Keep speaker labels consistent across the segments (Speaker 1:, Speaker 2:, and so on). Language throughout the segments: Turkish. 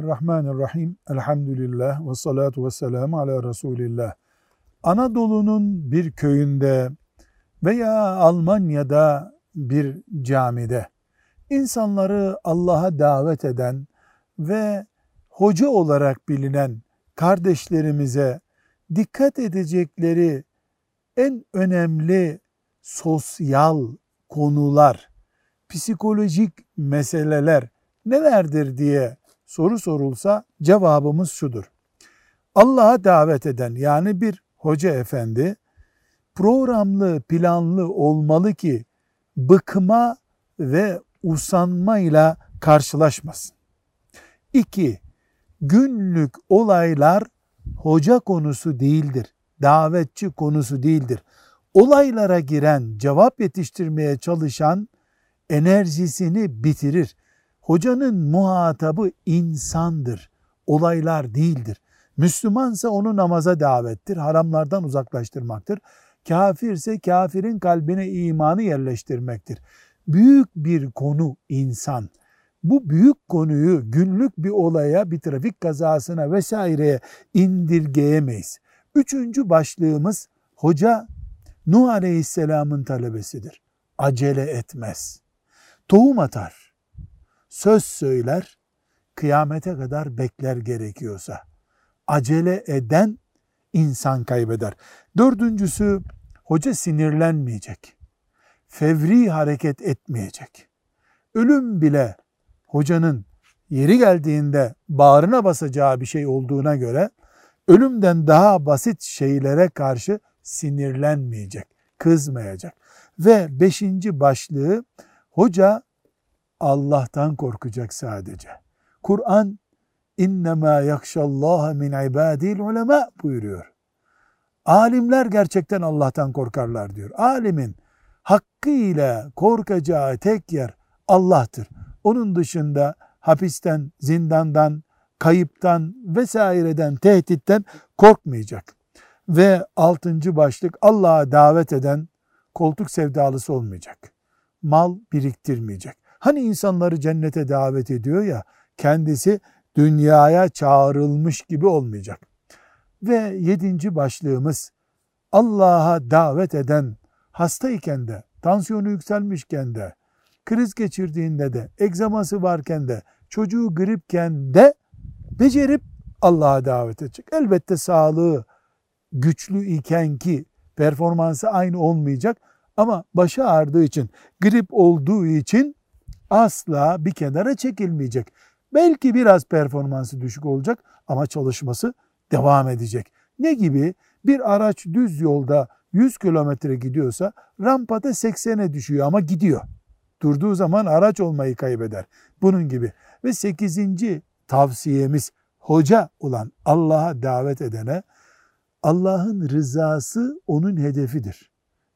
Speaker 1: Bismillahirrahmanirrahim. Elhamdülillah ve salatu ve selamu ala Resulillah. Anadolu'nun bir köyünde veya Almanya'da bir camide insanları Allah'a davet eden ve hoca olarak bilinen kardeşlerimize dikkat edecekleri en önemli sosyal konular, psikolojik meseleler nelerdir diye soru sorulsa cevabımız şudur. Allah'a davet eden yani bir hoca efendi programlı, planlı olmalı ki bıkma ve usanmayla karşılaşmasın. İki, günlük olaylar hoca konusu değildir. Davetçi konusu değildir. Olaylara giren, cevap yetiştirmeye çalışan enerjisini bitirir. Hocanın muhatabı insandır, olaylar değildir. Müslümansa onu namaza davettir, haramlardan uzaklaştırmaktır. Kafirse kafirin kalbine imanı yerleştirmektir. Büyük bir konu insan. Bu büyük konuyu günlük bir olaya, bir trafik kazasına vesaireye indirgeyemeyiz. Üçüncü başlığımız hoca Nuh Aleyhisselam'ın talebesidir. Acele etmez. Tohum atar söz söyler, kıyamete kadar bekler gerekiyorsa. Acele eden insan kaybeder. Dördüncüsü, hoca sinirlenmeyecek. Fevri hareket etmeyecek. Ölüm bile hocanın yeri geldiğinde bağrına basacağı bir şey olduğuna göre ölümden daha basit şeylere karşı sinirlenmeyecek, kızmayacak. Ve beşinci başlığı hoca Allah'tan korkacak sadece. Kur'an innema yakşallaha min ibadil ulema buyuruyor. Alimler gerçekten Allah'tan korkarlar diyor. Alimin hakkıyla korkacağı tek yer Allah'tır. Onun dışında hapisten, zindandan, kayıptan vesaireden, tehditten korkmayacak. Ve altıncı başlık Allah'a davet eden koltuk sevdalısı olmayacak. Mal biriktirmeyecek. Hani insanları cennete davet ediyor ya, kendisi dünyaya çağrılmış gibi olmayacak. Ve yedinci başlığımız Allah'a davet eden hastayken de, tansiyonu yükselmişken de, kriz geçirdiğinde de, egzaması varken de, çocuğu gripken de becerip Allah'a davet edecek. Elbette sağlığı güçlü iken ki performansı aynı olmayacak ama başı ağrıdığı için, grip olduğu için asla bir kenara çekilmeyecek. Belki biraz performansı düşük olacak ama çalışması devam edecek. Ne gibi? Bir araç düz yolda 100 kilometre gidiyorsa rampada 80'e düşüyor ama gidiyor. Durduğu zaman araç olmayı kaybeder. Bunun gibi. Ve 8. tavsiyemiz hoca olan Allah'a davet edene Allah'ın rızası onun hedefidir.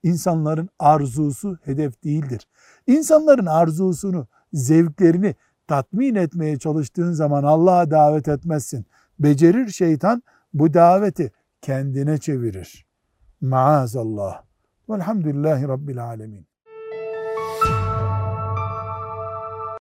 Speaker 1: İnsanların arzusu hedef değildir. İnsanların arzusunu, zevklerini tatmin etmeye çalıştığın zaman Allah'a davet etmezsin. Becerir şeytan bu daveti kendine çevirir. Maazallah. Velhamdülillahi Rabbil Alemin.